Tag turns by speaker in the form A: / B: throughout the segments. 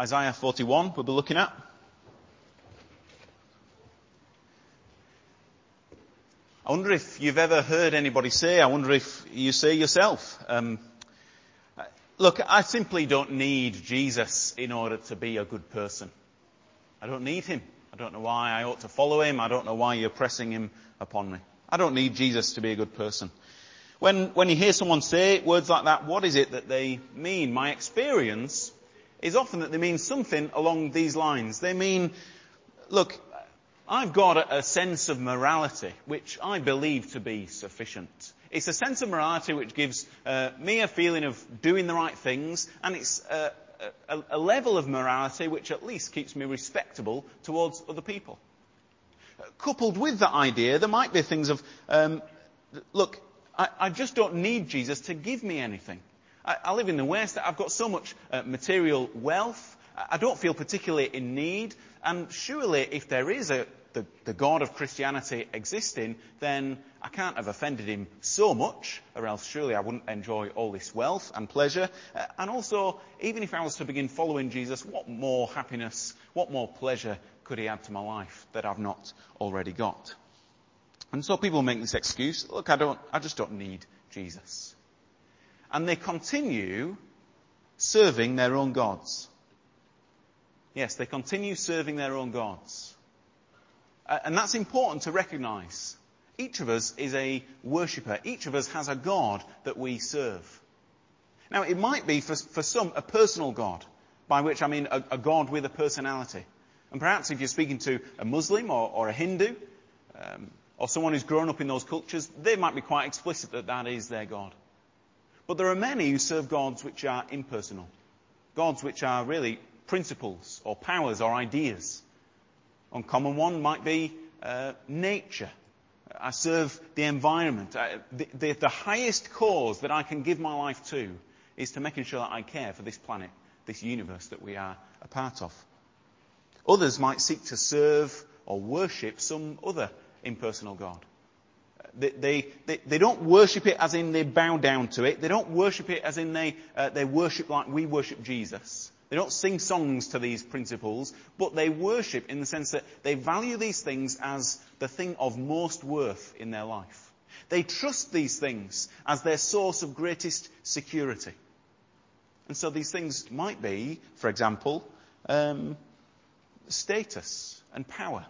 A: Isaiah 41 we'll be looking at. I wonder if you've ever heard anybody say, I wonder if you say yourself, um, look, I simply don't need Jesus in order to be a good person. I don't need him. I don't know why I ought to follow him. I don't know why you're pressing him upon me. I don't need Jesus to be a good person. When, when you hear someone say words like that, what is it that they mean? My experience is often that they mean something along these lines. They mean, look, I've got a, sense of morality which I believe to be sufficient. It's a sense of morality which gives uh, me a feeling of doing the right things, and it's uh, a, a, level of morality which at least keeps me respectable towards other people. Coupled with that idea, there might be things of, um, look, I, I, just don't need Jesus to give me anything. I, I live in the West. I've got so much uh, material wealth. I don't feel particularly in need. And surely, if there is a, the, the God of Christianity existing, then I can't have offended him so much, or else surely I wouldn't enjoy all this wealth and pleasure. Uh, and also, even if I was to begin following Jesus, what more happiness, what more pleasure could he add to my life that I've not already got? And so people make this excuse, look, I don't, I just don't need Jesus. And they continue serving their own gods. Yes, they continue serving their own gods. Uh, and that's important to recognize. Each of us is a worshipper. Each of us has a God that we serve. Now, it might be for, for some a personal God, by which I mean a, a, God with a personality. And perhaps if you're speaking to a Muslim or, or a Hindu, um, or someone who's grown up in those cultures, they might be quite explicit that that is their God. But there are many who serve gods which are impersonal. Gods which are really principles or powers or ideas. Uncommon one might be uh, nature. I serve the environment. I, the, the, the highest cause that I can give my life to is to making sure that I care for this planet, this universe that we are a part of. Others might seek to serve or worship some other impersonal God. They, they, they, they, don't worship it as in they bow down to it. They don't worship it as in they, uh, they worship like we worship Jesus. They don't sing songs to these principles, but they worship in the sense that they value these things as the thing of most worth in their life. They trust these things as their source of greatest security. And so these things might be, for example, um, status and power.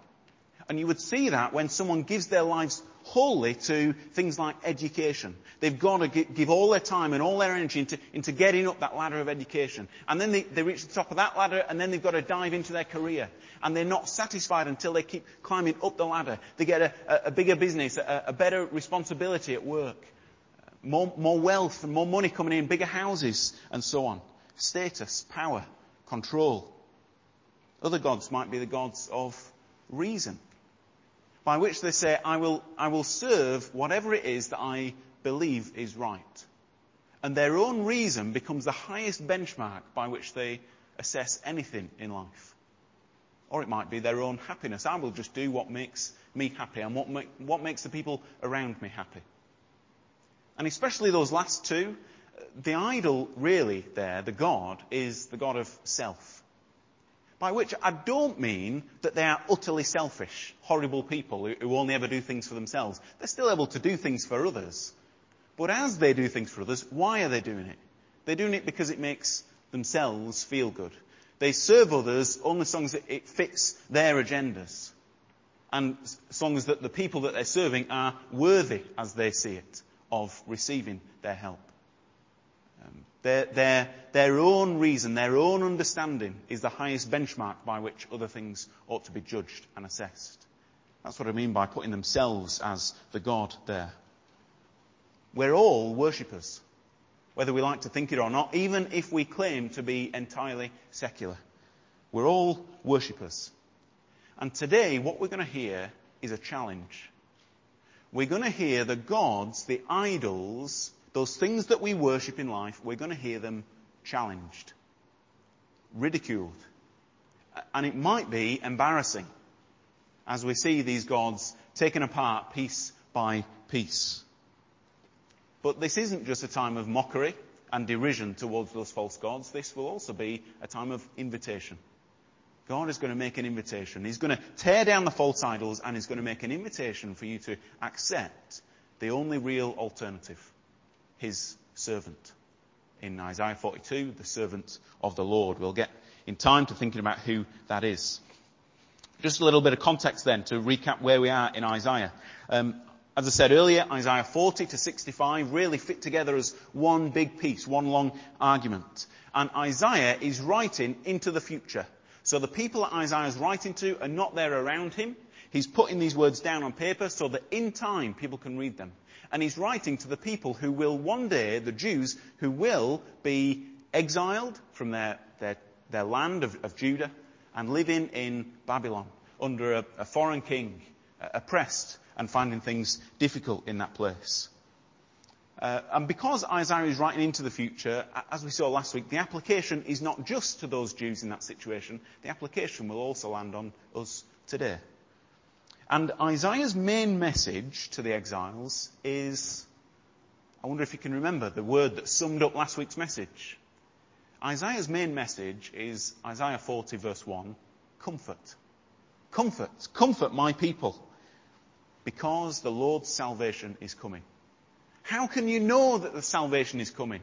A: And you would see that when someone gives their lives wholly to things like education. They've got to give all their time and all their energy into, into getting up that ladder of education. And then they, they reach the top of that ladder and then they've got to dive into their career. And they're not satisfied until they keep climbing up the ladder. They get a, a, a bigger business, a, a, better responsibility at work, more, more wealth and more money coming in, bigger houses and so on. Status, power, control. Other gods might be the gods of reason by which they say, I will, I will serve whatever it is that I believe is right. And their own reason becomes the highest benchmark by which they assess anything in life. Or it might be their own happiness. I will just do what makes me happy and what, make, what makes the people around me happy. And especially those last two, the idol really there, the God, is the God of self. By which I don't mean that they are utterly selfish, horrible people who only ever do things for themselves. They're still able to do things for others. But as they do things for others, why are they doing it? They're doing it because it makes themselves feel good. They serve others only as long as it fits their agendas. And as long as that the people that they're serving are worthy, as they see it, of receiving their help. Um, Their, their, their own reason, their own understanding is the highest benchmark by which other things ought to be judged and assessed. That's what I mean by putting themselves as the God there. We're all worshippers, whether we like to think it or not, even if we claim to be entirely secular. We're all worshippers. And today, what we're going to hear is a challenge. We're going to hear the gods, the idols those things that we worship in life, we're going to hear them challenged, ridiculed. And it might be embarrassing as we see these gods taken apart piece by piece. But this isn't just a time of mockery and derision towards those false gods, this will also be a time of invitation. God is going to make an invitation. He's going to tear down the false idols and he's going to make an invitation for you to accept the only real alternative, his servant. In Isaiah 42, the servant of the Lord. We'll get in time to thinking about who that is. Just a little bit of context then to recap where we are in Isaiah. Um, as I said earlier, Isaiah 40 to 65 really fit together as one big piece, one long argument. And Isaiah is writing into the future. So the people that Isaiah is writing to are not there around him. He's putting these words down on paper so that in time people can read them. And he's writing to the people who will one day, the Jews, who will be exiled from their, their, their land of, of Judah and living in Babylon under a, a foreign king, uh, oppressed and finding things difficult in that place. Uh, and because Isaiah is writing into the future, as we saw last week, the application is not just to those Jews in that situation, the application will also land on us today. And Isaiah's main message to the exiles is, I wonder if you can remember the word that summed up last week's message. Isaiah's main message is Isaiah 40 verse 1, comfort. Comfort. Comfort my people. Because the Lord's salvation is coming. How can you know that the salvation is coming?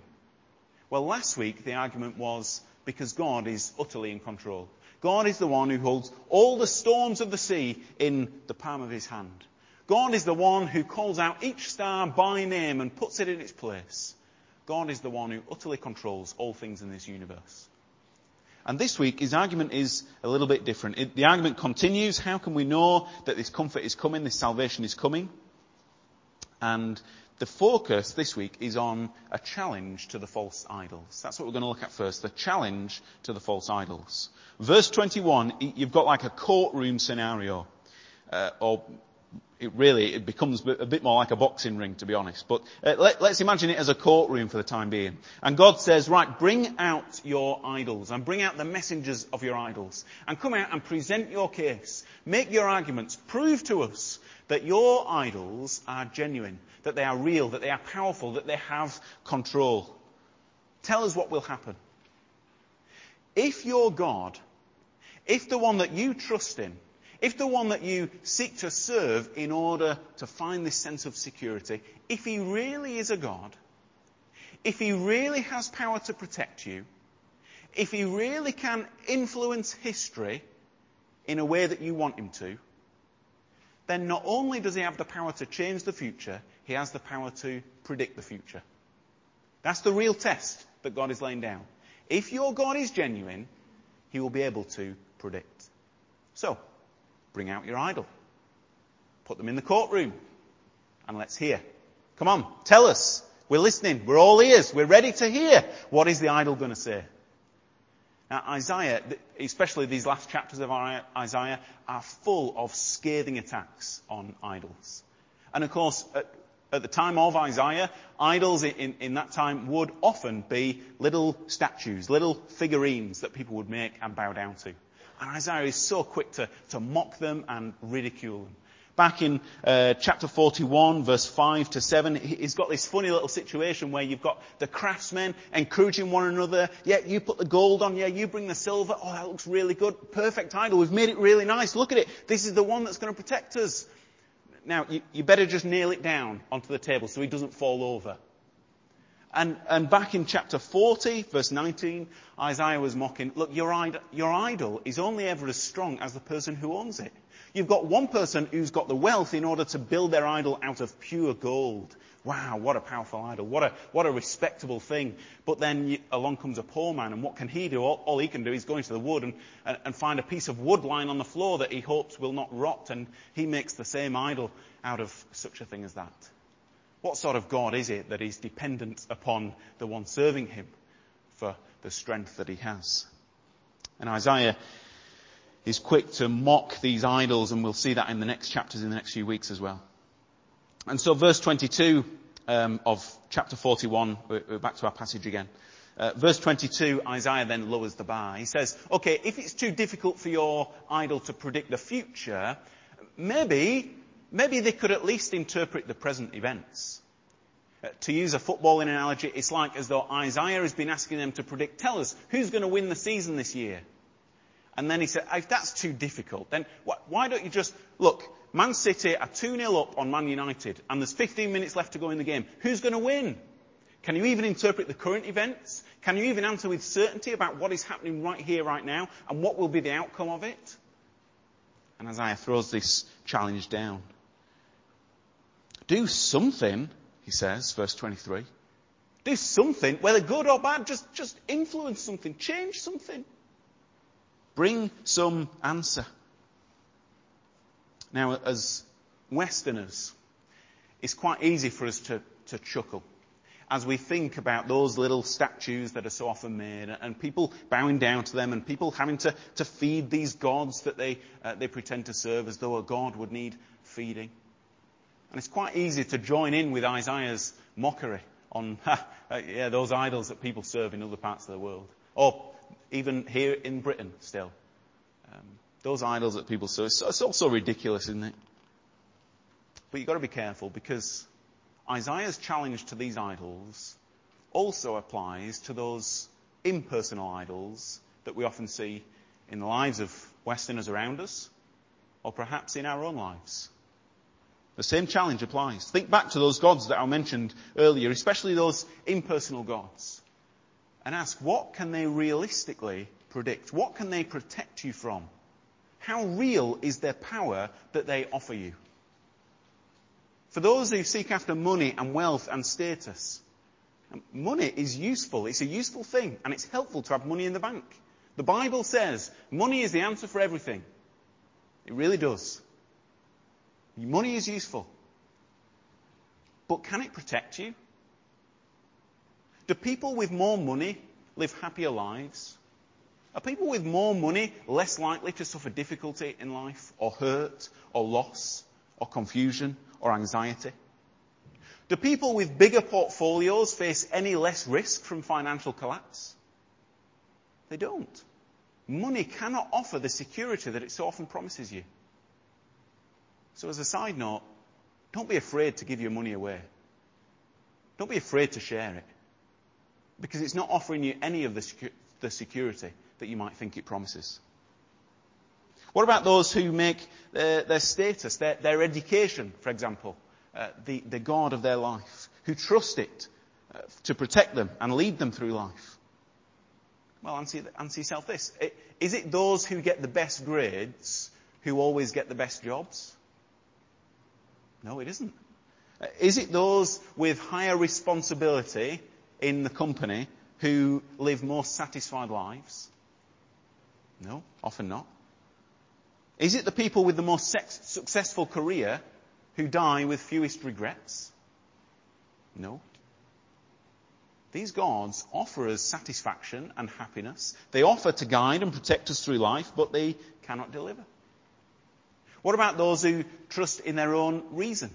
A: Well, last week the argument was because God is utterly in control. God is the one who holds all the storms of the sea in the palm of his hand. God is the one who calls out each star by name and puts it in its place. God is the one who utterly controls all things in this universe. And this week, his argument is a little bit different. It, the argument continues. How can we know that this comfort is coming, this salvation is coming? And the focus this week is on a challenge to the false idols. That's what we're going to look at first. The challenge to the false idols. Verse 21, you've got like a courtroom scenario. Uh, or it really it becomes a bit more like a boxing ring, to be honest. But uh, let, us imagine it as a courtroom for the time being. And God says, right, bring out your idols and bring out the messengers of your idols and come out and present your case. Make your arguments. Prove to us that your idols are genuine, that they are real, that they are powerful, that they have control. Tell us what will happen. If your God, if the one that you trust in, if the one that you seek to serve in order to find this sense of security, if he really is a God, if he really has power to protect you, if he really can influence history in a way that you want him to, then not only does he have the power to change the future, he has the power to predict the future. That's the real test that God is laying down. If your God is genuine, he will be able to predict. So, Bring out your idol. Put them in the courtroom. And let's hear. Come on, tell us. We're listening. We're all ears. We're ready to hear. What is the idol going to say? Now, Isaiah, especially these last chapters of Isaiah, are full of scathing attacks on idols. And of course, at, at the time of Isaiah, idols in, in, that time would often be little statues, little figurines that people would make and bow down to. And Isaiah is so quick to, to mock them and ridicule them. Back in uh, chapter 41, verse 5 to 7, he's got this funny little situation where you've got the craftsmen encouraging one another. Yeah, you put the gold on. Yeah, you bring the silver. Oh, that looks really good. Perfect idol. We've made it really nice. Look at it. This is the one that's going to protect us. Now, you, you better just nail it down onto the table so he doesn't fall over. And, and back in chapter 40, verse 19, Isaiah was mocking, look, your, idol, your idol is only ever as strong as the person who owns it. You've got one person who's got the wealth in order to build their idol out of pure gold. Wow, what a powerful idol. What a, what a respectable thing. But then you, along comes a poor man, and what can he do? All, all, he can do is go into the wood and, and, and find a piece of wood lying on the floor that he hopes will not rot, and he makes the same idol out of such a thing as that. What sort of God is it that is dependent upon the one serving him for the strength that he has? And Isaiah is quick to mock these idols, and we'll see that in the next chapters in the next few weeks as well. And so verse 22 um, of chapter 41, we're back to our passage again. Uh, verse 22, Isaiah then lowers the bar. He says, okay, if it's too difficult for your idol to predict the future, maybe maybe they could at least interpret the present events. Uh, to use a footballing analogy, it's like as though Isaiah has been asking them to predict, tell us, who's going to win the season this year? And then he said, if that's too difficult, then why don't you just, look, Man City are 2-0 up on Man United, and there's 15 minutes left to go in the game. Who's going to win? Can you even interpret the current events? Can you even answer with certainty about what is happening right here, right now, and what will be the outcome of it? And Isaiah throws this challenge down. Do something, he says, verse 23. Do something, whether good or bad, just, just influence something, change something. Bring some answer. Now, as Westerners, it's quite easy for us to, to chuckle as we think about those little statues that are so often made and people bowing down to them and people having to, to feed these gods that they, uh, they pretend to serve as though a god would need feeding. And it's quite easy to join in with Isaiah's mockery on, uh, yeah, those idols that people serve in other parts of the world. Or even here in Britain still. Um, those idols that people serve, it's, it's also ridiculous, isn't it? But you've got to be careful because Isaiah's challenge to these idols also applies to those impersonal idols that we often see in the lives of Westerners around us, or perhaps in our own lives. The same challenge applies. Think back to those gods that I mentioned earlier, especially those impersonal gods and ask what can they realistically predict? What can they protect you from? How real is their power that they offer you? For those who seek after money and wealth and status, money is useful. It's a useful thing and it's helpful to have money in the bank. The Bible says money is the answer for everything. It really does. Money is useful. But can it protect you? Do people with more money live happier lives? Are people with more money less likely to suffer difficulty in life, or hurt, or loss, or confusion, or anxiety? Do people with bigger portfolios face any less risk from financial collapse? They don't. Money cannot offer the security that it so often promises you. So as a side note, don't be afraid to give your money away. Don't be afraid to share it because it's not offering you any of the, secu- the security that you might think it promises. What about those who make their, their status, their, their, education, for example, uh, the, the God of their life, who trust it uh, to protect them and lead them through life? Well, answer, answer yourself this. Is it those who get the best grades who always get the best jobs? No, it isn't. Is it those with higher responsibility in the company who live more satisfied lives? No, often not. Is it the people with the most successful career who die with fewest regrets? No. These gods offer us satisfaction and happiness. They offer to guide and protect us through life, but they cannot deliver. What about those who trust in their own reason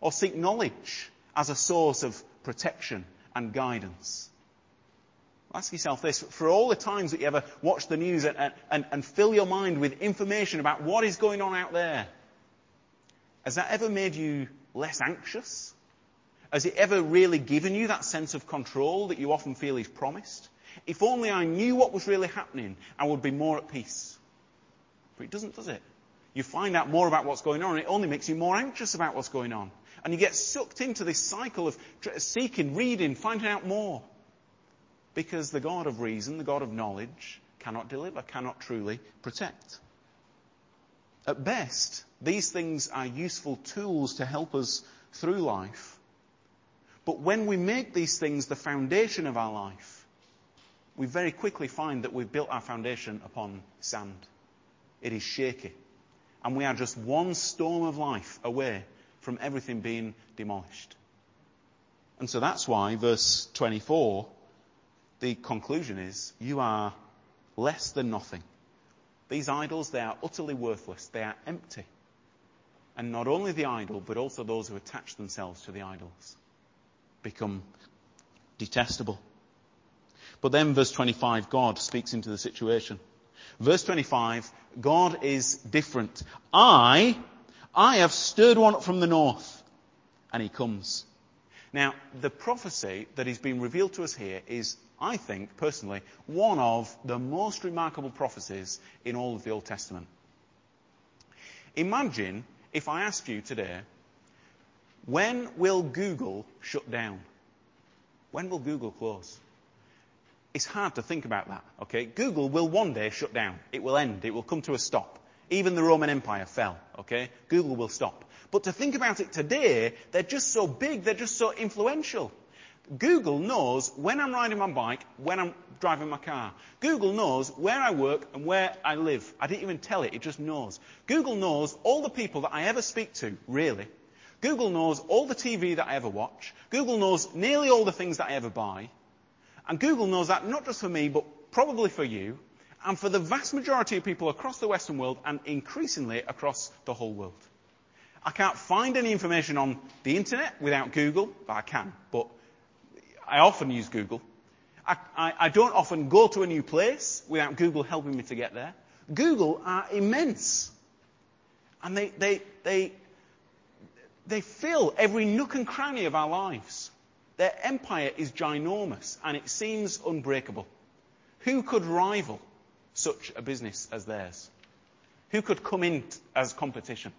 A: or seek knowledge as a source of protection and guidance. Ask yourself this. For all the times that you ever watch the news and, and, and fill your mind with information about what is going on out there, has that ever made you less anxious? Has it ever really given you that sense of control that you often feel is promised? If only I knew what was really happening, I would be more at peace. But it doesn't, does it? You find out more about what's going on, and it only makes you more anxious about what's going on. And you get sucked into this cycle of seeking, reading, finding out more. Because the God of reason, the God of knowledge, cannot deliver, cannot truly protect. At best, these things are useful tools to help us through life. But when we make these things the foundation of our life, we very quickly find that we've built our foundation upon sand. It is shaky. And we are just one storm of life away from everything being demolished. And so that's why verse 24, the conclusion is, you are less than nothing. These idols, they are utterly worthless. They are empty. And not only the idol, but also those who attach themselves to the idols become detestable. But then verse 25, God speaks into the situation. Verse 25, God is different. I I have stirred one up from the north. And he comes. Now, the prophecy that is being revealed to us here is, I think, personally, one of the most remarkable prophecies in all of the Old Testament. Imagine if I asked you today, when will Google shut down? When will Google close? It's hard to think about that, okay? Google will one day shut down. It will end. It will come to a stop. Even the Roman Empire fell, okay? Google will stop. But to think about it today, they're just so big, they're just so influential. Google knows when I'm riding my bike, when I'm driving my car. Google knows where I work and where I live. I didn't even tell it, it just knows. Google knows all the people that I ever speak to, really. Google knows all the TV that I ever watch. Google knows nearly all the things that I ever buy. And Google knows that not just for me, but probably for you, and for the vast majority of people across the Western world, and increasingly across the whole world. I can't find any information on the internet without Google, but I can. But I often use Google. I, I, I don't often go to a new place without Google helping me to get there. Google are immense. And they, they, they, they fill every nook and cranny of our lives. Their empire is ginormous and it seems unbreakable. Who could rival such a business as theirs? Who could come in as competition?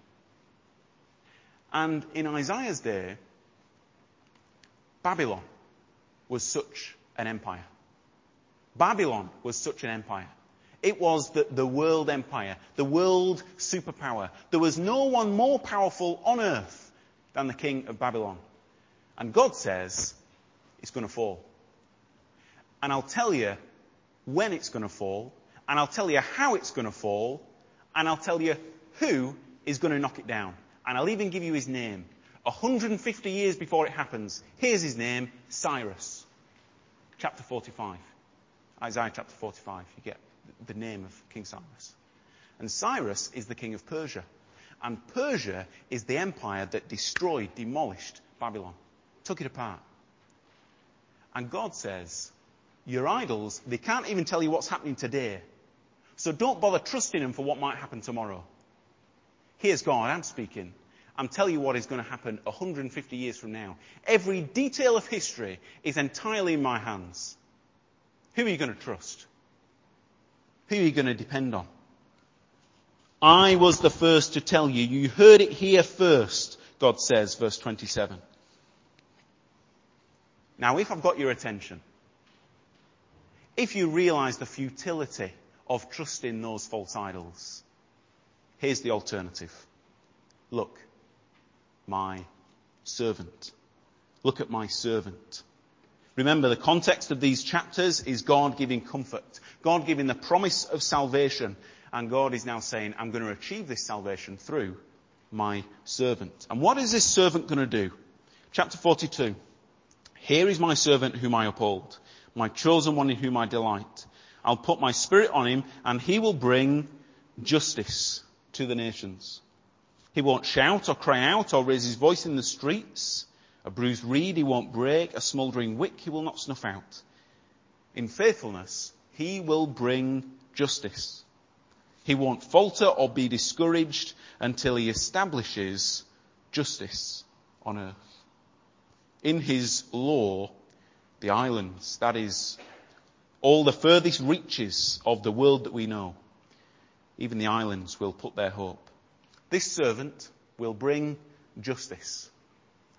A: And in Isaiah's day, Babylon was such an empire. Babylon was such an empire. It was the, the, world empire, the world superpower. There was no one more powerful on earth than the king of Babylon. And God says it's going to fall. And I'll tell you when it's going to fall, and I'll tell you how it's going to fall, and I'll tell you who is going to knock it down. And I'll even give you his name. 150 years before it happens, here's his name, Cyrus. Chapter 45. Isaiah chapter 45. You get the name of King Cyrus. And Cyrus is the king of Persia. And Persia is the empire that destroyed, demolished Babylon took it apart. And God says, your idols, they can't even tell you what's happening today. So don't bother trusting them for what might happen tomorrow. Here's God, I'm speaking. I'm telling you what is going to happen 150 years from now. Every detail of history is entirely in my hands. Who are you going to trust? Who are you going to depend on? I was the first to tell you. You heard it here first, God says, verse 27. Now, if I've got your attention, if you realize the futility of trusting those false idols, here's the alternative. Look, my servant. Look at my servant. Remember, the context of these chapters is God giving comfort, God giving the promise of salvation, and God is now saying, I'm going to achieve this salvation through my servant. And what is this servant going to do? Chapter 42. Here is my servant whom I uphold, my chosen one in whom I delight. I'll put my spirit on him and he will bring justice to the nations. He won't shout or cry out or raise his voice in the streets. A bruised reed he won't break, a smouldering wick he will not snuff out. In faithfulness, he will bring justice. He won't falter or be discouraged until he establishes justice on earth in his law the islands, that is, all the furthest reaches of the world that we know. Even the islands will put their hope. This servant will bring justice.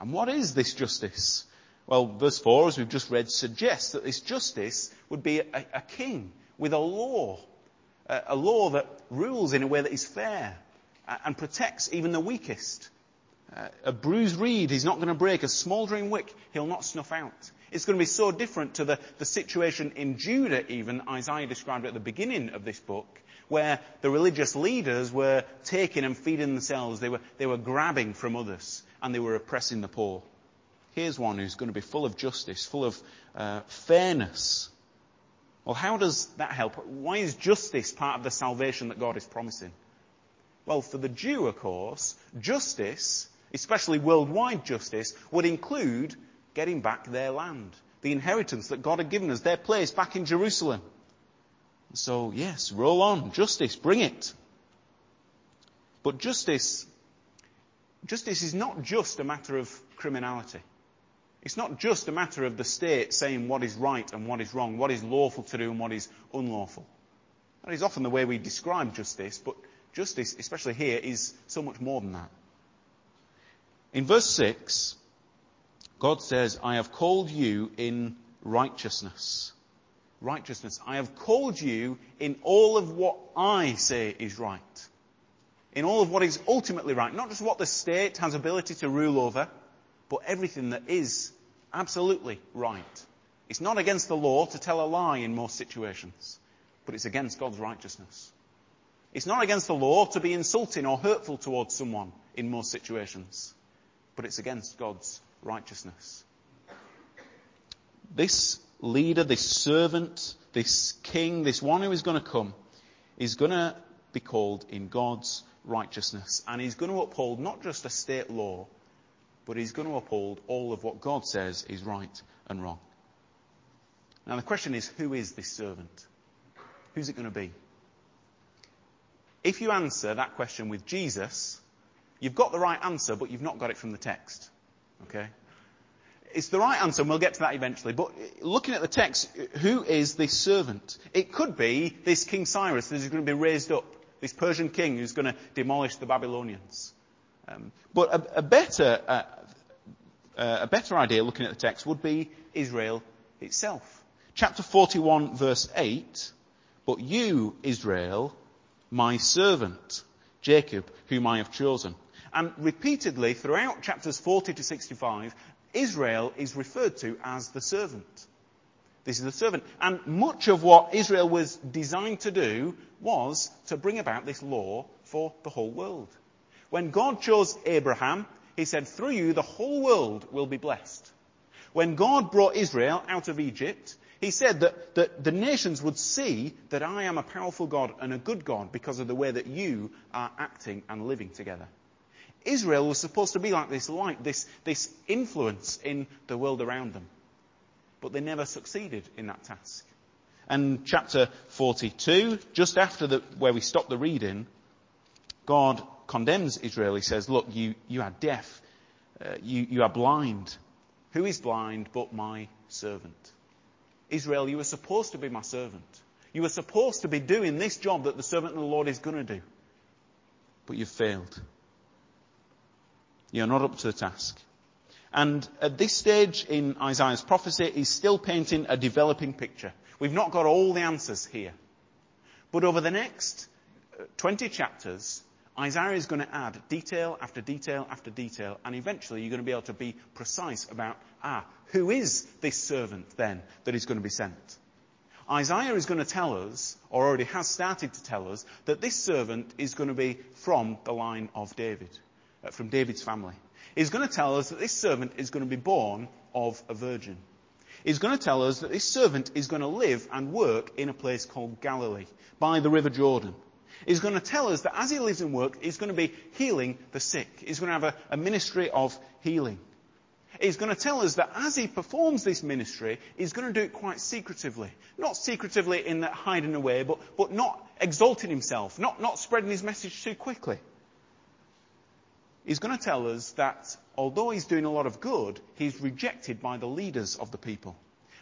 A: And what is this justice? Well, verse 4, as we've just read, suggests that this justice would be a, a king with a law, a, a law that rules in a way that is fair and protects even the weakest. Uh, a bruised reed he's not going to break. A smouldering wick he'll not snuff out. It's going to be so different to the, the situation in Judah even, Isaiah described at the beginning of this book, where the religious leaders were taking and feeding themselves. They were, they were grabbing from others and they were oppressing the poor. Here's one who's going to be full of justice, full of uh, fairness. Well, how does that help? Why is justice part of the salvation that God is promising? Well, for the Jew, of course, justice especially worldwide justice, would include getting back their land, the inheritance that God had given us, their place back in Jerusalem. So, yes, roll on. Justice, bring it. But justice, justice is not just a matter of criminality. It's not just a matter of the state saying what is right and what is wrong, what is lawful to do and what is unlawful. That is often the way we describe justice, but justice, especially here, is so much more than that. In verse 6, God says, I have called you in righteousness. Righteousness. I have called you in all of what I say is right. In all of what is ultimately right. Not just what the state has ability to rule over, but everything that is absolutely right. It's not against the law to tell a lie in most situations, but it's against God's righteousness. It's not against the law to be insulting or hurtful towards someone in most situations, but it's against God's righteousness. This leader, this servant, this king, this one who is going to come, is going to be called in God's righteousness. And he's going to uphold not just a state law, but he's going to uphold all of what God says is right and wrong. Now the question is, who is this servant? Who's it going to be? If you answer that question with Jesus, you've got the right answer, but you've not got it from the text. Okay? It's the right answer, and we'll get to that eventually. But looking at the text, who is this servant? It could be this King Cyrus that is going to be raised up, this Persian king who's going to demolish the Babylonians. Um, but a, a better, uh, uh, a better idea looking at the text would be Israel itself. Chapter 41 verse 8, but you, Israel, my servant, Jacob, whom I have chosen. And repeatedly throughout chapters 40 to 65, Israel is referred to as the servant. This is the servant. And much of what Israel was designed to do was to bring about this law for the whole world. When God chose Abraham, he said, through you the whole world will be blessed. When God brought Israel out of Egypt, he said that, that the nations would see that I am a powerful God and a good God because of the way that you are acting and living together. Israel was supposed to be like this light, this, this influence in the world around them. But they never succeeded in that task. And chapter 42, just after the, where we stop the reading, God condemns Israel. He says, look, you, you are deaf. Uh, you, you are blind. Who is blind but my servant? Israel, you were supposed to be my servant. You were supposed to be doing this job that the servant of the Lord is going to do. But you've failed. You're not up to the task. And at this stage in Isaiah's prophecy, he's still painting a developing picture. We've not got all the answers here. But over the next uh, 20 chapters, Isaiah is going to add detail after detail after detail, and eventually you're going to be able to be precise about, ah, who is this servant then that is going to be sent? Isaiah is going to tell us, or already has started to tell us, that this servant is going to be from the line of David, Uh, from David's family. He's going to tell us that this servant is going to be born of a virgin. He's going to tell us that this servant is going to live and work in a place called Galilee, by the River Jordan. He's going to tell us that as he lives and works, he's going to be healing the sick. He's going to have a, a ministry of healing. He's going to tell us that as he performs this ministry, he's going to do it quite secretively. Not secretively in that hiding away, but, but not exalting himself, not, not spreading his message too quickly. He's going to tell us that although he's doing a lot of good, he's rejected by the leaders of the people.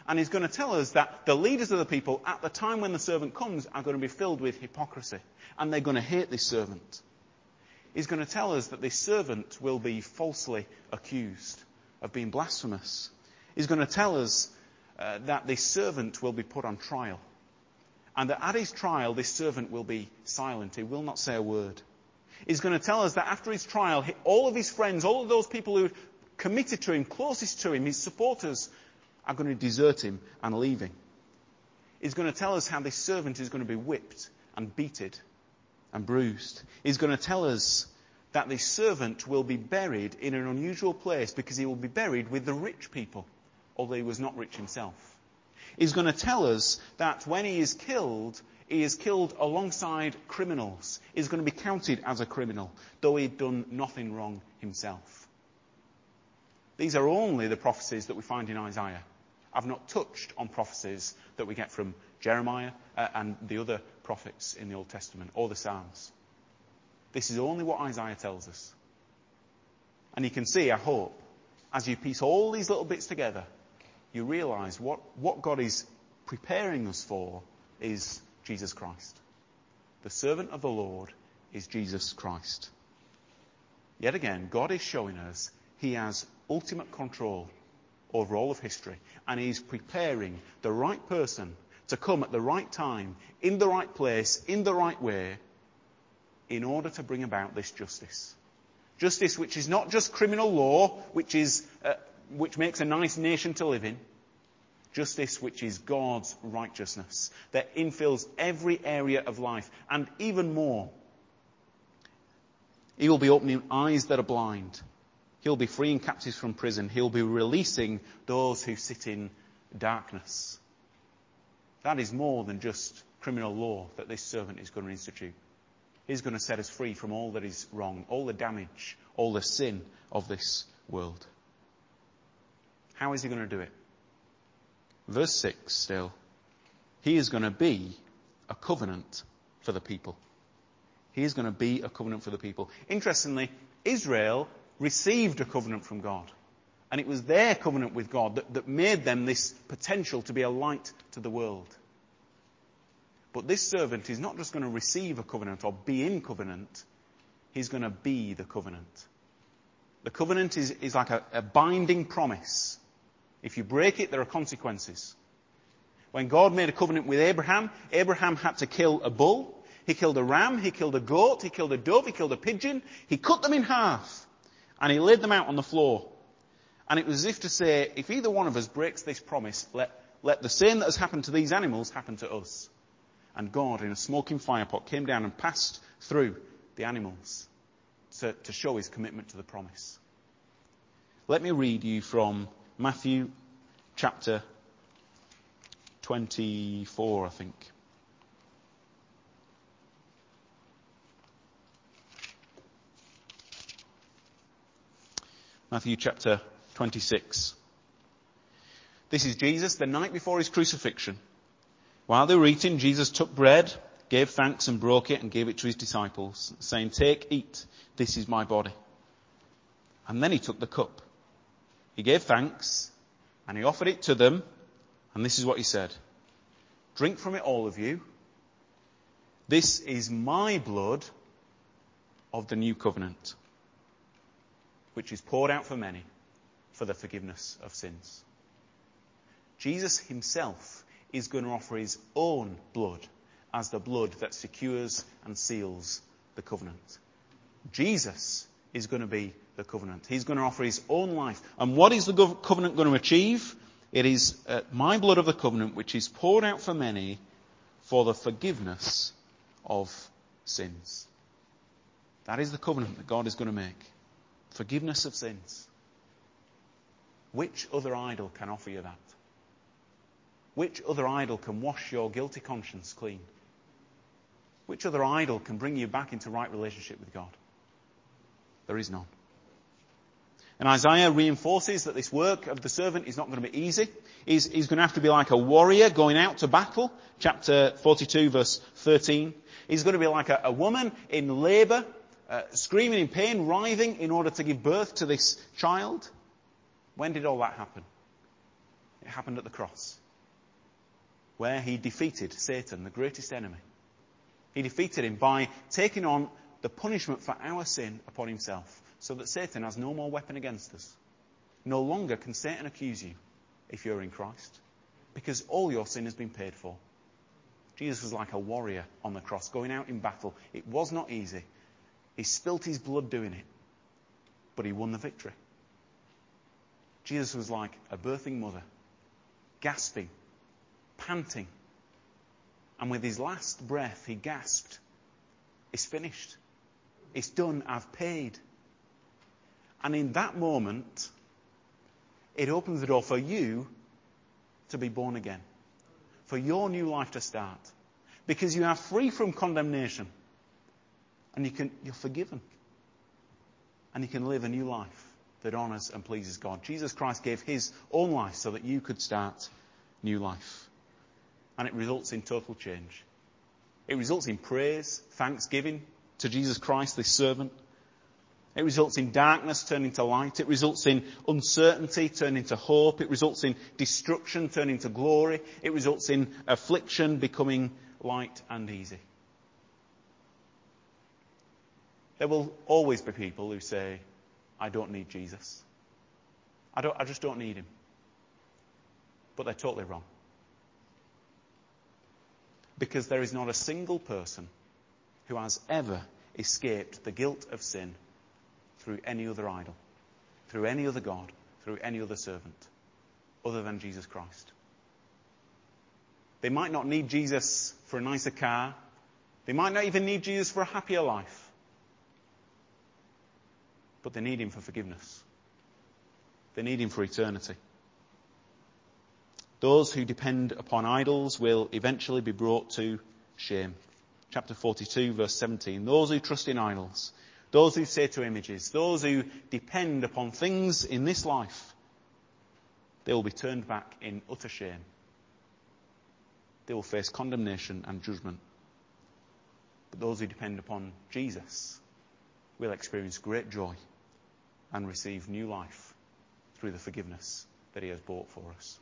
A: And he's going to tell us that the leaders of the people, at the time when the servant comes, are going to be filled with hypocrisy. And they're going to hate this servant. He's going to tell us that this servant will be falsely accused of being blasphemous. He's going to tell us uh, that this servant will be put on trial. And that at his trial, this servant will be silent. He will not say a word. He's going to tell us that after his trial, all of his friends, all of those people who committed to him, closest to him, his supporters, are going to desert him and leave him. He's going to tell us how this servant is going to be whipped and beaten and bruised. He's going to tell us that this servant will be buried in an unusual place because he will be buried with the rich people, although he was not rich himself. He's going to tell us that when he is killed, he is killed alongside criminals. He's going to be counted as a criminal, though he'd done nothing wrong himself. These are only the prophecies that we find in Isaiah. I've not touched on prophecies that we get from Jeremiah uh, and the other prophets in the Old Testament or the Psalms. This is only what Isaiah tells us. And you can see, I hope, as you piece all these little bits together, you realize what, what God is preparing us for is Jesus Christ. The servant of the Lord is Jesus Christ. Yet again, God is showing us He has ultimate control over all of history and He's preparing the right person to come at the right time, in the right place, in the right way, in order to bring about this justice. Justice which is not just criminal law, which is, uh, which makes a nice nation to live in. Justice which is God's righteousness that infills every area of life and even more. He will be opening eyes that are blind. He'll be freeing captives from prison. He'll be releasing those who sit in darkness. That is more than just criminal law that this servant is going to institute. He's going to set us free from all that is wrong, all the damage, all the sin of this world. How is he going to do it? Verse 6 still. He is going to be a covenant for the people. He is going to be a covenant for the people. Interestingly, Israel received a covenant from God. And it was their covenant with God that, that made them this potential to be a light to the world. But this servant is not just going to receive a covenant or be in covenant, he's going to be the covenant. The covenant is, is like a, a binding promise. If you break it, there are consequences. When God made a covenant with Abraham, Abraham had to kill a bull. He killed a ram, he killed a goat, he killed a dove, he killed a pigeon. He cut them in half and he laid them out on the floor. And it was as if to say, if either one of us breaks this promise, let, let the same that has happened to these animals happen to us and God, in a smoking firepot, came down and passed through the animals to, to show his commitment to the promise. Let me read you from Matthew chapter 24, I think. Matthew chapter 26. This is Jesus the night before his crucifixion. While they were eating, Jesus took bread, gave thanks and broke it and gave it to his disciples, saying, take, eat, this is my body. And then he took the cup. He gave thanks and he offered it to them and this is what he said. Drink from it all of you. This is my blood of the new covenant, which is poured out for many for the forgiveness of sins. Jesus himself is going to offer his own blood as the blood that secures and seals the covenant. Jesus is going to be the covenant. He's going to offer his own life. And what is the covenant going to achieve? It is uh, my blood of the covenant which is poured out for many for the forgiveness of sins. That is the covenant that God is going to make. Forgiveness of sins. Which other idol can offer you that? Which other idol can wash your guilty conscience clean? Which other idol can bring you back into right relationship with God? There is none. And Isaiah reinforces that this work of the servant is not going to be easy. He's, he's, going to have to be like a warrior going out to battle. Chapter 42 verse 13. He's going to be like a, a woman in labour, uh, screaming in pain, writhing in order to give birth to this child. When did all that happen? It happened at the cross where he defeated Satan, the greatest enemy. He defeated him by taking on the punishment for our sin upon himself, so that Satan has no more weapon against us. No longer can Satan accuse you if you're in Christ, because all your sin has been paid for. Jesus was like a warrior on the cross, going out in battle. It was not easy. He spilt his blood doing it, but he won the victory. Jesus was like a birthing mother, gasping panting. And with his last breath, he gasped, It's finished. It's done. I've paid. And in that moment, it opens the door for you to be born again, for your new life to start. Because you are free from condemnation. And you can, you're forgiven. And you can live a new life that honours and pleases God. Jesus Christ gave his own life so that you could start new life and it results in total change. It results in praise, thanksgiving to Jesus Christ, this servant. It results in darkness turning to light. It results in uncertainty turning to hope. It results in destruction turning to glory. It results in affliction becoming light and easy. There will always be people who say, I don't need Jesus. I, don't, I just don't need him. But they're totally wrong. Because there is not a single person who has ever escaped the guilt of sin through any other idol, through any other God, through any other servant, other than Jesus Christ. They might not need Jesus for a nicer car. They might not even need Jesus for a happier life. But they need Him for forgiveness. They need Him for eternity. Those who depend upon idols will eventually be brought to shame. Chapter 42 verse 17. Those who trust in idols, those who say to images, those who depend upon things in this life, they will be turned back in utter shame. They will face condemnation and judgment. But those who depend upon Jesus will experience great joy and receive new life through the forgiveness that he has bought for us.